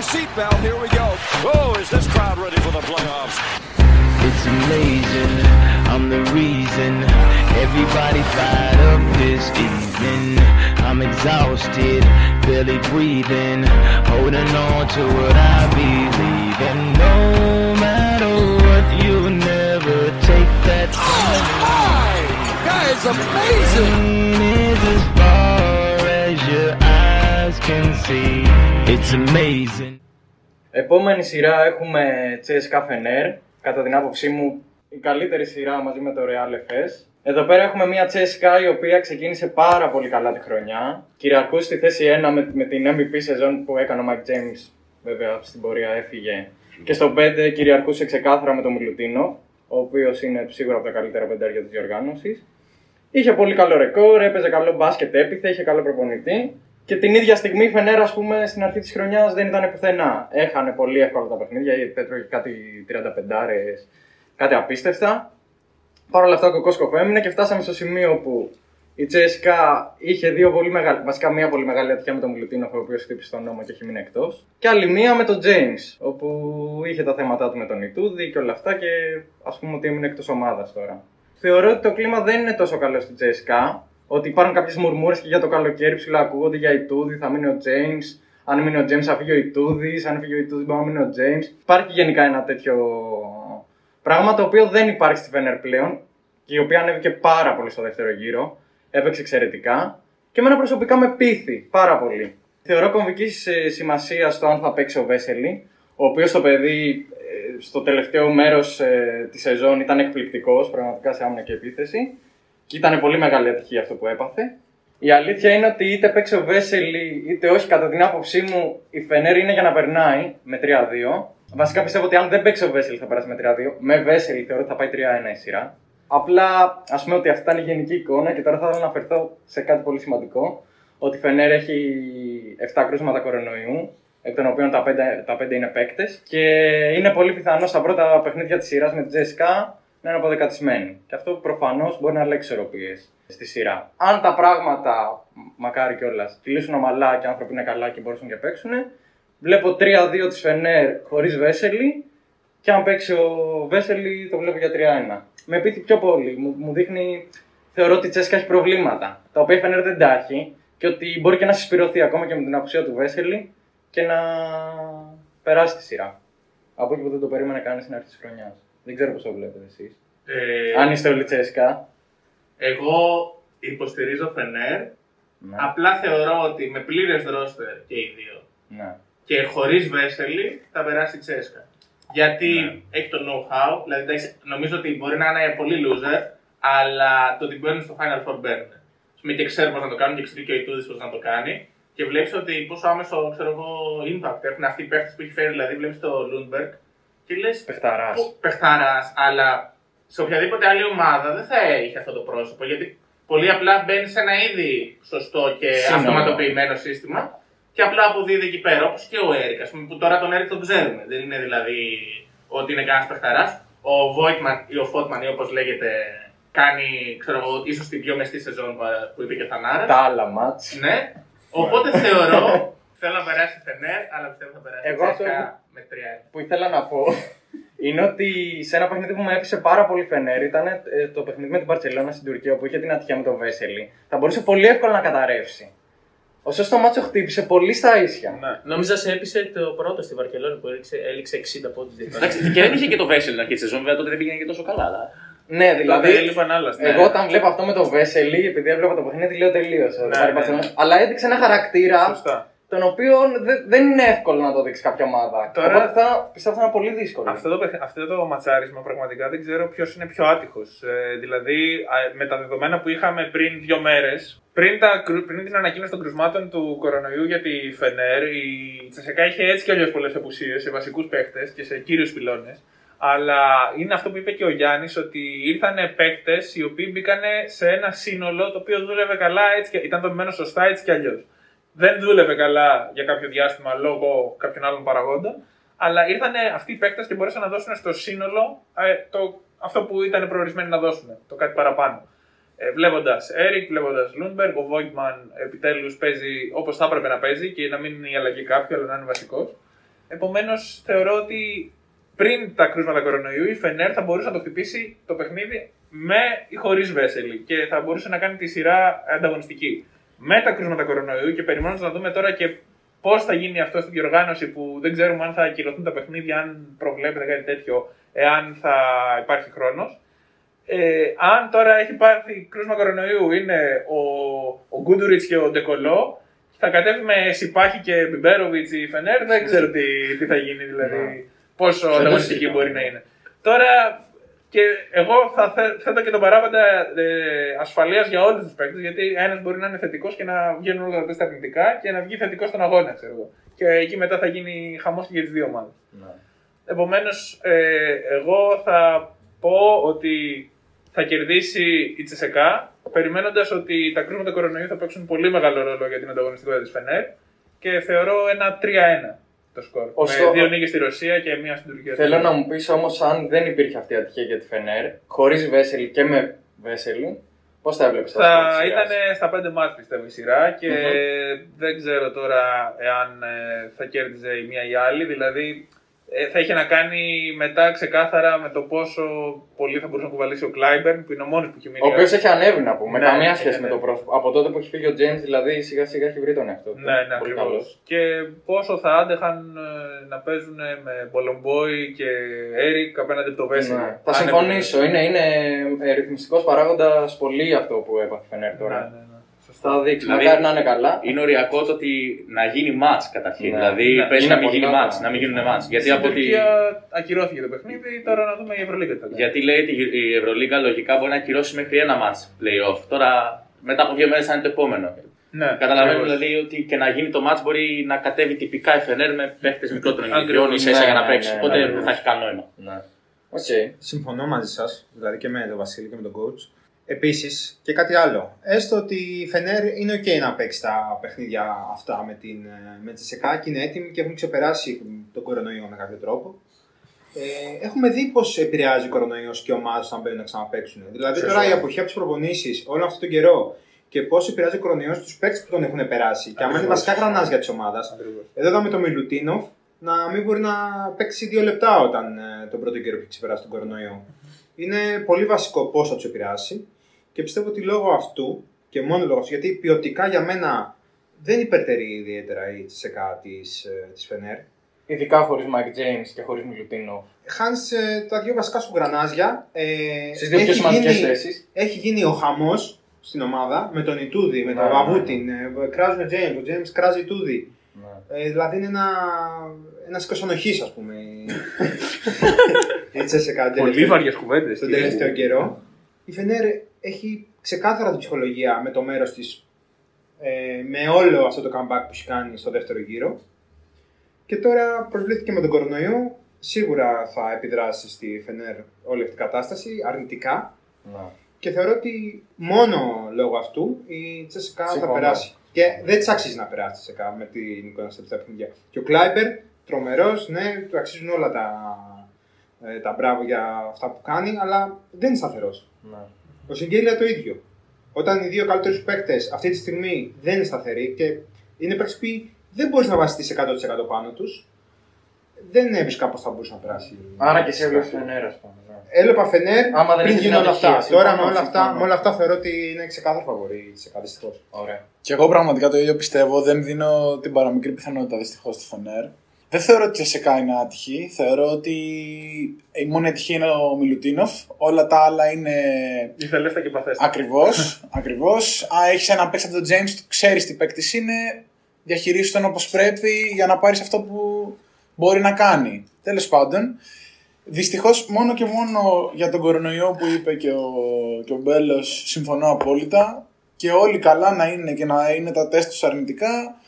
your seatbelt. Here we go. Oh, is this crowd ready for the playoffs? It's amazing, I'm the reason everybody fired up this evening. I'm exhausted, barely breathing, holding on to what I believe in. No matter what, you'll never take that Oh, my! That is amazing! Can see. It's amazing. Επόμενη σειρά έχουμε CSKA Fener. Κατά την άποψή μου, η καλύτερη σειρά μαζί με το Real FS. Εδώ πέρα έχουμε μια CSKA η οποία ξεκίνησε πάρα πολύ καλά τη χρονιά. Κυριαρχούσε στη θέση 1 με, με την MVP σεζόν που έκανε ο Mike James. Βέβαια στην πορεία έφυγε. Και στο 5 κυριαρχούσε ξεκάθαρα με τον Μιλουτίνο, ο οποίος είναι σίγουρα από τα καλύτερα πεντάρια της διοργάνωσης. Είχε πολύ καλό ρεκόρ, έπαιζε καλό μπάσκετ έπιθε, είχε καλό προπονητή. Και την ίδια στιγμή η Φενέρα, ας πούμε, στην αρχή της χρονιάς δεν ήταν πουθενά. Έχανε πολύ εύκολα τα παιχνίδια, η Πέτρο είχε κάτι 35 κάτι απίστευτα. Παρ' όλα αυτά ο Κοκόσκοφ έμεινε και φτάσαμε στο σημείο που η Τσέσκα είχε δύο πολύ μεγάλη, βασικά μία πολύ μεγάλη ατυχία με τον Μιλουτίνοφ, ο οποίος χτύπησε τον νόμο και έχει μείνει εκτός. Και άλλη μία με τον James, όπου είχε τα θέματα του με τον Ιτούδη και όλα αυτά και ας πούμε ότι έμεινε εκτός ομάδας τώρα. Θεωρώ ότι το κλίμα δεν είναι τόσο καλό στην Τσέσκα. Ότι υπάρχουν κάποιες μουρμούρες και για το καλοκαίρι ψηλά ακούγονται για Ιτούδη, θα μείνει ο James. Αν μείνει ο James θα φύγει ο Ιτούδης. Αν φύγει ο Ιτούδης μπορεί να μείνει ο James. Υπάρχει γενικά ένα τέτοιο πράγμα το οποίο δεν υπάρχει στη Φενέρ πλέον και η οποία ανέβηκε πάρα πολύ στο δεύτερο γύρο. Έπαιξε εξαιρετικά και εμένα προσωπικά με πείθει πάρα πολύ. Θεωρώ κομβική σημασία στο αν θα παίξει ο Βέσελη, ο οποίος το παιδί ε, στο τελευταίο μέρος ε, της σεζόν ήταν εκπληκτικός, πραγματικά σε άμυνα και επίθεση. Και ήταν πολύ μεγάλη ατυχία αυτό που έπαθε. Η αλήθεια είναι ότι είτε παίξει ο Βέσελη είτε όχι, κατά την άποψή μου, η Φενέρ είναι για να περνάει με 3-2. Βασικά πιστεύω ότι αν δεν παίξει ο Βέσελη θα περάσει με 3-2. Με Βέσελη θεωρώ ότι θα πάει 3-1 η σειρά. Απλά ας πούμε ότι αυτή ήταν η γενική εικόνα και τώρα θα ήθελα να αναφερθώ σε κάτι πολύ σημαντικό. Ότι η Φενέρ έχει 7 κρούσματα κορονοϊού, εκ των οποίων τα 5, τα 5 είναι παίκτες. Και είναι πολύ πιθανό στα πρώτα παιχνίδια της σειράς με τη Τζέσικα να είναι αποδεκατισμένοι. Και αυτό προφανώς μπορεί να αλλάξει ισορροπίες στη σειρά. Αν τα πράγματα, μακάρι κιόλας, κυλήσουν ομαλά και οι άνθρωποι είναι καλά και μπορούν και παίξουν, βλέπω 3-2 της Φενέρ χωρίς Βέσελη. Και αν παίξει ο Βέσελη, το βλέπω για 3-1. Με πείθει πιο πολύ. Μου, μου δείχνει, θεωρώ ότι η Τσέσκα έχει προβλήματα. Τα οποία η Φενέρ δεν τα έχει. Και ότι μπορεί και να συσπηρωθεί ακόμα και με την απουσία του Βέσελη και να περάσει τη σειρά. Από εκεί που δεν το περίμενε κανείς στην αρχή της χρονιάς. Δεν ξέρω πώς το βλέπετε εσείς. Ε, Αν είστε όλοι Τσέσκα. Εγώ υποστηρίζω Φενέρ. Ναι. Απλά θεωρώ ότι με πλήρες ρόστερ και οι δύο ναι. και χωρίς Βέσελη θα περάσει η Τσέσκα. Γιατί Ναι. έχει το know-how, δηλαδή εντάξει, νομίζω ότι μπορεί να είναι πολύ loser, αλλά το ότι μπαίνουν στο Final Four μπαίνουν. Ας πούμε και ξέρουν πώς να το κάνουν και ξέρει και ο Ιτούδης πώς να το κάνει. Και βλέπεις ότι πόσο άμεσο ξέρω εγώ, impact έχουν αυτοί οι παίχτε που έχει φέρει. Δηλαδή βλέπεις το Lundberg και λες; Πεχταράς. Πεχταράς, αλλά σε οποιαδήποτε άλλη ομάδα δεν θα είχε αυτό το πρόσωπο. Γιατί πολύ απλά μπαίνει σε ένα ήδη σωστό και Σύνολο. αυτοματοποιημένο σύστημα και απλά αποδίδει εκεί πέρα. Όπως και ο Έρικ, ας πούμε, που τώρα τον Έρικ τον ξέρουμε. Δεν είναι δηλαδή ότι είναι κανένας παιχταρά. Ο Βόιτμαν ή ο Φότμαν ή όπως λέγεται, κάνει, ξέρω εγώ, ίσως την πιο μεστή σεζόν που- που είπε και ο Θανάρας. Τα άλλα μάτς. Ναι. Οπότε θεωρώ. Θέλω να περάσει η Φενέρ, αλλά πιστεύω θα περάσει Εγώ η αυτό Τσέσκα με 3 που ήθελα να πω είναι ότι σε ένα παιχνίδι που μου έπεισε πάρα πολύ Φενέρ ήταν ε, το παιχνίδι με την Παρσελόνα στην Τουρκία που είχε την ατυχία με τον Βέσελη. Θα μπορούσε πολύ εύκολα να καταρρεύσει. Ωστόσο το μάτσο χτύπησε πολύ στα ίσια. Ναι. Νόμιζα σε έπεισε το πρώτο στη Βαρκελόνη που έληξε, έληξε 60 πόντους. Εντάξει, και δεν είχε και το Βέσελ στην αρχή της σεζόν, βέβαια τότε δεν πήγαινε και τόσο καλά. Αλλά... Ναι, δηλαδή. Τότε έλειπαν άλλα. ναι. Εγώ όταν βλέπω αυτό με τον Βέσελη, επειδή έβλεπα το παιχνίδι, λέω τελείωσε. Ναι, θα πάρει ναι, Barcelona. ναι. Αλλά έδειξε ένα χαρακτήρα Σωστά. Τον οποίο δε- δεν είναι εύκολο να το δείξει κάποια ομάδα. Τώρα- Οπότε θα, πιστεύω θα είναι πολύ δύσκολο. Αυτό το, παιχ- αυτό το ματσάρισμα πραγματικά δεν ξέρω ποιος είναι πιο άτυχος. Ε, δηλαδή, α, με τα δεδομένα που είχαμε πριν δύο μέρες, πριν, τα, κρου- πριν την ανακοίνωση των κρουσμάτων του κορονοϊού για τη Φενέρ, η Τσεσεκά είχε έτσι κι αλλιώς πολλές απουσίες σε βασικούς παίχτες και σε κύριους πυλώνες. Αλλά είναι αυτό που είπε και ο Γιάννης, ότι ήρθαν παίχτες οι οποίοι μπήκαν σε ένα σύνολο το οποίο δούλευε καλά, έτσι και, ήταν δομημένος σωστά έτσι κι αλλιώς. Δεν δούλευε καλά για κάποιο διάστημα λόγω κάποιων άλλων παραγόντων, αλλά ήρθαν αυτοί οι παίκτες και μπορέσαν να δώσουν στο σύνολο ε, το, αυτό που ήταν προορισμένοι να δώσουν, το κάτι παραπάνω. Ε, βλέποντας Έρικ, βλέποντας Λούντμπεργκ, ο Βόιτμαν επιτέλους παίζει όπως θα έπρεπε να παίζει και να μην είναι η αλλαγή κάποιου, αλλά να είναι βασικός. Επομένως, θεωρώ ότι πριν τα κρούσματα κορονοϊού η Φενέρ θα μπορούσε να το χτυπήσει το παιχνίδι με ή χωρίς Βέσελη και θα μπορούσε να κάνει τη σειρά ανταγωνιστική. Με τα κρούσματα κορονοϊού και περιμένοντας να δούμε τώρα και πώς θα γίνει αυτό στην διοργάνωση που δεν ξέρουμε αν θα ακυρωθούν τα παιχνίδια, αν προβλέπεται κάτι τέτοιο, εάν θα υπάρχει χρόνος. Ε, αν τώρα έχει πάρθει κρούσμα κορονοϊού, είναι ο, ο Γκούντουριτς και ο Ντεκολό, θα κατέβει με Σιπάχη και Μπιμπέροβιτς η Φενέρ, δεν ξέρω τι, τι θα γίνει, δηλαδή πόσο ανταγωνιστική μπορεί να είναι. Τώρα και εγώ θα θε- θέτω και τον παράγοντα ε, ασφαλείας για όλους τους παίκτες, γιατί ένας μπορεί να είναι θετικός και να βγαίνουν όλα τα τεστ αρνητικά και να βγει θετικός στον αγώνα, ξέρω εγώ. Και εκεί μετά θα γίνει χαμός και για τις δύο ομάδες. Ναι. Επομένως, ε, εγώ θα πω ότι θα κερδίσει η Τσεσεκά, περιμένοντας ότι τα κρούσματα κορονοϊού θα παίξουν πολύ μεγάλο ρόλο για την ανταγωνιστικότητα της Φενέρ και θεωρώ ένα 3-1 το σκορ. Ωστόσο- με δύο νίκες στη Ρωσία και μία στην Τουρκία. Θέλω να μου πεις όμως, αν δεν υπήρχε αυτή η ατυχία για τη Φενέρ, χωρίς Βέσελη και με Βέσελη, πώς θα έβλεπες Θα ήταν στα πέντε μάτς πιστεύω η σειρά και Μμμ. δεν ξέρω τώρα εάν ε, θα κέρδιζε η μία ή η άλλη. Δηλαδή ε, θα είχε να κάνει μετά ξεκάθαρα με το πόσο πολύ θα μπορούσε να κουβαλήσει ο Κλάιμπερν που είναι ο μόνος που έχει μείνει. Ο οποίος έχει ανέβει να πούμε, Ναι, καμία έχει σχέση με το ανέβει. πρόσωπο. Από τότε που έχει φύγει ο Τζέιμς, δηλαδή σιγά σιγά έχει βρει τον εαυτό του. Ναι, ναι, Πολύ ακριβώς. καλός. Και πόσο θα άντεχαν ε, να παίζουν με Μπολομπόι και Έρικ απέναντι από το Βέσελ. Ναι. Θα συμφωνήσω. Είναι, είναι ε, ρυθμιστικός παράγοντας πολύ αυτό που έπαθε η Φενέρ Ναι, τώρα. ναι, ναι. Θα δείξει. Δηλαδή- Μακάρι να είναι καλά. Είναι οριακό το ότι να γίνει match καταρχήν. Ναι. δηλαδή Ναι. παίζει Είναι να μην πολύ γίνει καλά. match, να μην γίνουν match. Γιατί, Στην από τη... Τουρκία ακυρώθηκε το παιχνίδι, τώρα να δούμε η Ευρωλίγα τι θα κάνει. Γιατί λέει ότι η Ευρωλίγκα λογικά μπορεί να ακυρώσει μέχρι ένα match playoff. Τώρα μετά από δύο μέρες θα είναι το επόμενο. Ναι, Καταλαβαίνουμε ακριβώς. δηλαδή ό,τι και να γίνει το match μπορεί να κατέβει τυπικά η Φενέρ με παίχτες μικρότερων Ακριβώς. ηλικιών ίσα ίσα Ναι, για να ναι, παίξει. ναι, Οπότε ναι, ναι. δεν θα έχει κανένα νόημα. Ναι. Οκ. Συμφωνώ μαζί σας, δηλαδή και με τον Βασίλη και με τον coach. Επίσης και κάτι άλλο. Έστω ότι η Φενέρ είναι OK να παίξει τα παιχνίδια αυτά με, την, ε, με την ΤΣΣΚΑ και είναι έτοιμοι και έχουν ξεπεράσει τον κορονοϊό με κάποιο τρόπο. Ε, έχουμε δει πώς επηρεάζει ο κορονοϊός και ομάδες όταν μπαίνουν να ξαναπαίξουν. Δηλαδή τώρα η αποχή από τις προπονήσεις όλο αυτόν τον καιρό και πώς επηρεάζει ο κορονοϊός στου παίκτες που τον έχουν περάσει. Και άμα είναι βασικά γρανάζια τη ομάδα. Ακριβώς. Εδώ είδαμε τον Μιλουτίνοφ να μην μπορεί να παίξει δύο λεπτά όταν ε, τον πρώτο καιρό έχει ξεπεράσει τον κορονοϊό. Είναι πολύ βασικό πώς θα τους επηρεάσει και πιστεύω ότι λόγω αυτού και μόνο λόγω αυτού, γιατί ποιοτικά για μένα δεν υπερτερεί ιδιαίτερα η τσεσεκά της της Φενέρ. Ειδικά χωρίς Mike James και χωρίς Μιλουτίνο. Χάνει τα δύο βασικά σου γρανάζια. Ε, Στις δύο πιο έχει σημαντικές γίνει- θέσεις. έχει γίνει ο χαμός στην ομάδα με τον Ιτούδη, με τον Ναι, Βαβούτιν. ε, Κράζουν James, ο James κράζει Ιτούδη. Ναι. Ε, δηλαδή είναι ένα, ένας σκοσονοχής, ας πούμε. η Τσέσεκα Πολύ βαριές κουβέντες. τον τελευταίο καιρό. Η Φενέρ έχει ξεκάθαρα την ψυχολογία με το μέρος της ε, με όλο αυτό το comeback που έχει κάνει στο δεύτερο γύρο. Και τώρα προσβλήθηκε με τον κορονοϊό. Σίγουρα θα επιδράσει στη Φενέρ όλη αυτή η κατάσταση αρνητικά. Ναι. Και θεωρώ ότι μόνο λόγω αυτού η Τσέσικα θα Συμφωνώ. περάσει. Και δεν της αξίζει να περάσει η Τσέσικα με την εικόνα στα τελευταία παιχνίδια. Και ο Κλάιμπερ, τρομερός, ναι, του αξίζουν όλα τα, ε, τα μπράβο για αυτά που κάνει, αλλά δεν είναι σταθερός. Ναι. Ο Σιγγέλια το ίδιο. Όταν οι δύο καλύτερους παίκτες αυτή τη στιγμή δεν είναι σταθεροί και είναι παίκτες που δεν μπορείς να βασιστεί 100% πάνω τους, δεν έβρισκα πώ θα μπορούσε να περάσει. Άρα και εσύ έβλεπες Φενέρ, ας πούμε. ναι. Έλεπα Φενέρ Άμα δεν πριν είχε γίνουν την όλα ατυχία, αυτά. Τώρα με συμφωνώ, όλα αυτά, συμφωνώ. με όλα αυτά θεωρώ ότι είναι ξεκάθαρο φαβορή τη ΕΚΑ δυστυχώ. Ωραία. Και εγώ πραγματικά το ίδιο πιστεύω. Δεν δίνω την παραμικρή πιθανότητα δυστυχώς στη Φενέρ. Δεν θεωρώ ότι η Τσεσεκά είναι άτυχη. Θεωρώ ότι η μόνη ατυχία είναι ο Μιλουτίνοφ. Όλα τα άλλα είναι Ηθελέστα και παθέστα. ακριβώς. ακριβώς. Αν έχεις έναν παίκτη από τον James, ξέρεις τι παίκτης είναι. Διαχειρίσου τον όπως πρέπει για να πάρεις αυτό που μπορεί να κάνει. Τέλος πάντων, Δυστυχώς, μόνο και μόνο για τον κορονοϊό που είπε και ο, και ο Μπέλος, συμφωνώ απόλυτα. Και όλοι καλά να είναι και να είναι τα τεστ τους αρνητικά.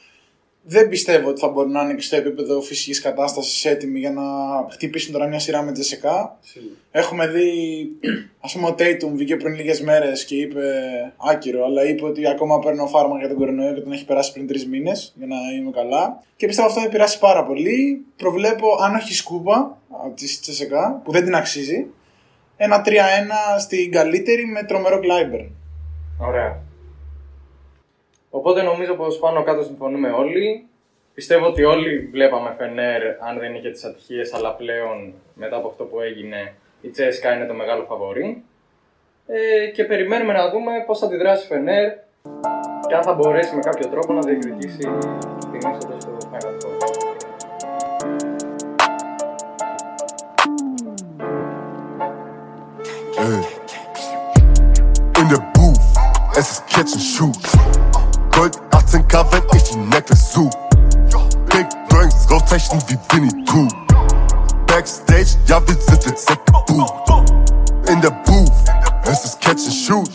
Δεν πιστεύω ότι θα μπορούν να είναι και στο επίπεδο φυσικής κατάστασης έτοιμοι για να χτυπήσουν τώρα μια σειρά με Τζεσεκά. Έχουμε δει, ας πούμε, ο Tatum βγήκε πριν λίγες μέρες και είπε άκυρο, αλλά είπε ότι ακόμα παίρνω φάρμακα για τον κορονοϊό και τον έχει περάσει πριν τρεις μήνες για να είμαι καλά. Και πιστεύω αυτό θα επηρεάσει πάρα πολύ. Προβλέπω, αν όχι σκούπα από τη Τσεσεκά, που δεν την αξίζει, ένα 3-1 στην καλύτερη με τρομερό Κλάιμπερ. Ωραία. Οπότε νομίζω πως πάνω κάτω συμφωνούμε όλοι. Πιστεύω ότι όλοι βλέπαμε Φενέρ αν δεν είχε τις ατυχίες, αλλά πλέον μετά από αυτό που έγινε η Τσέσκα είναι το μεγάλο φαβορή. Ε, και περιμένουμε να δούμε πώς θα αντιδράσει η Φενέρ και αν θα μπορέσει με κάποιο τρόπο να διεκδικήσει την είσοδο στο Final Four. Ey. In der Booth, es ist Catch and Shoot. Gold 18k, wenn ich die Necklace such. Big Brains, rauszeichnen wie Winnie Pooh. Backstage, ja, wir sind jetzt. In der Booth, es ist Catch and Shoot.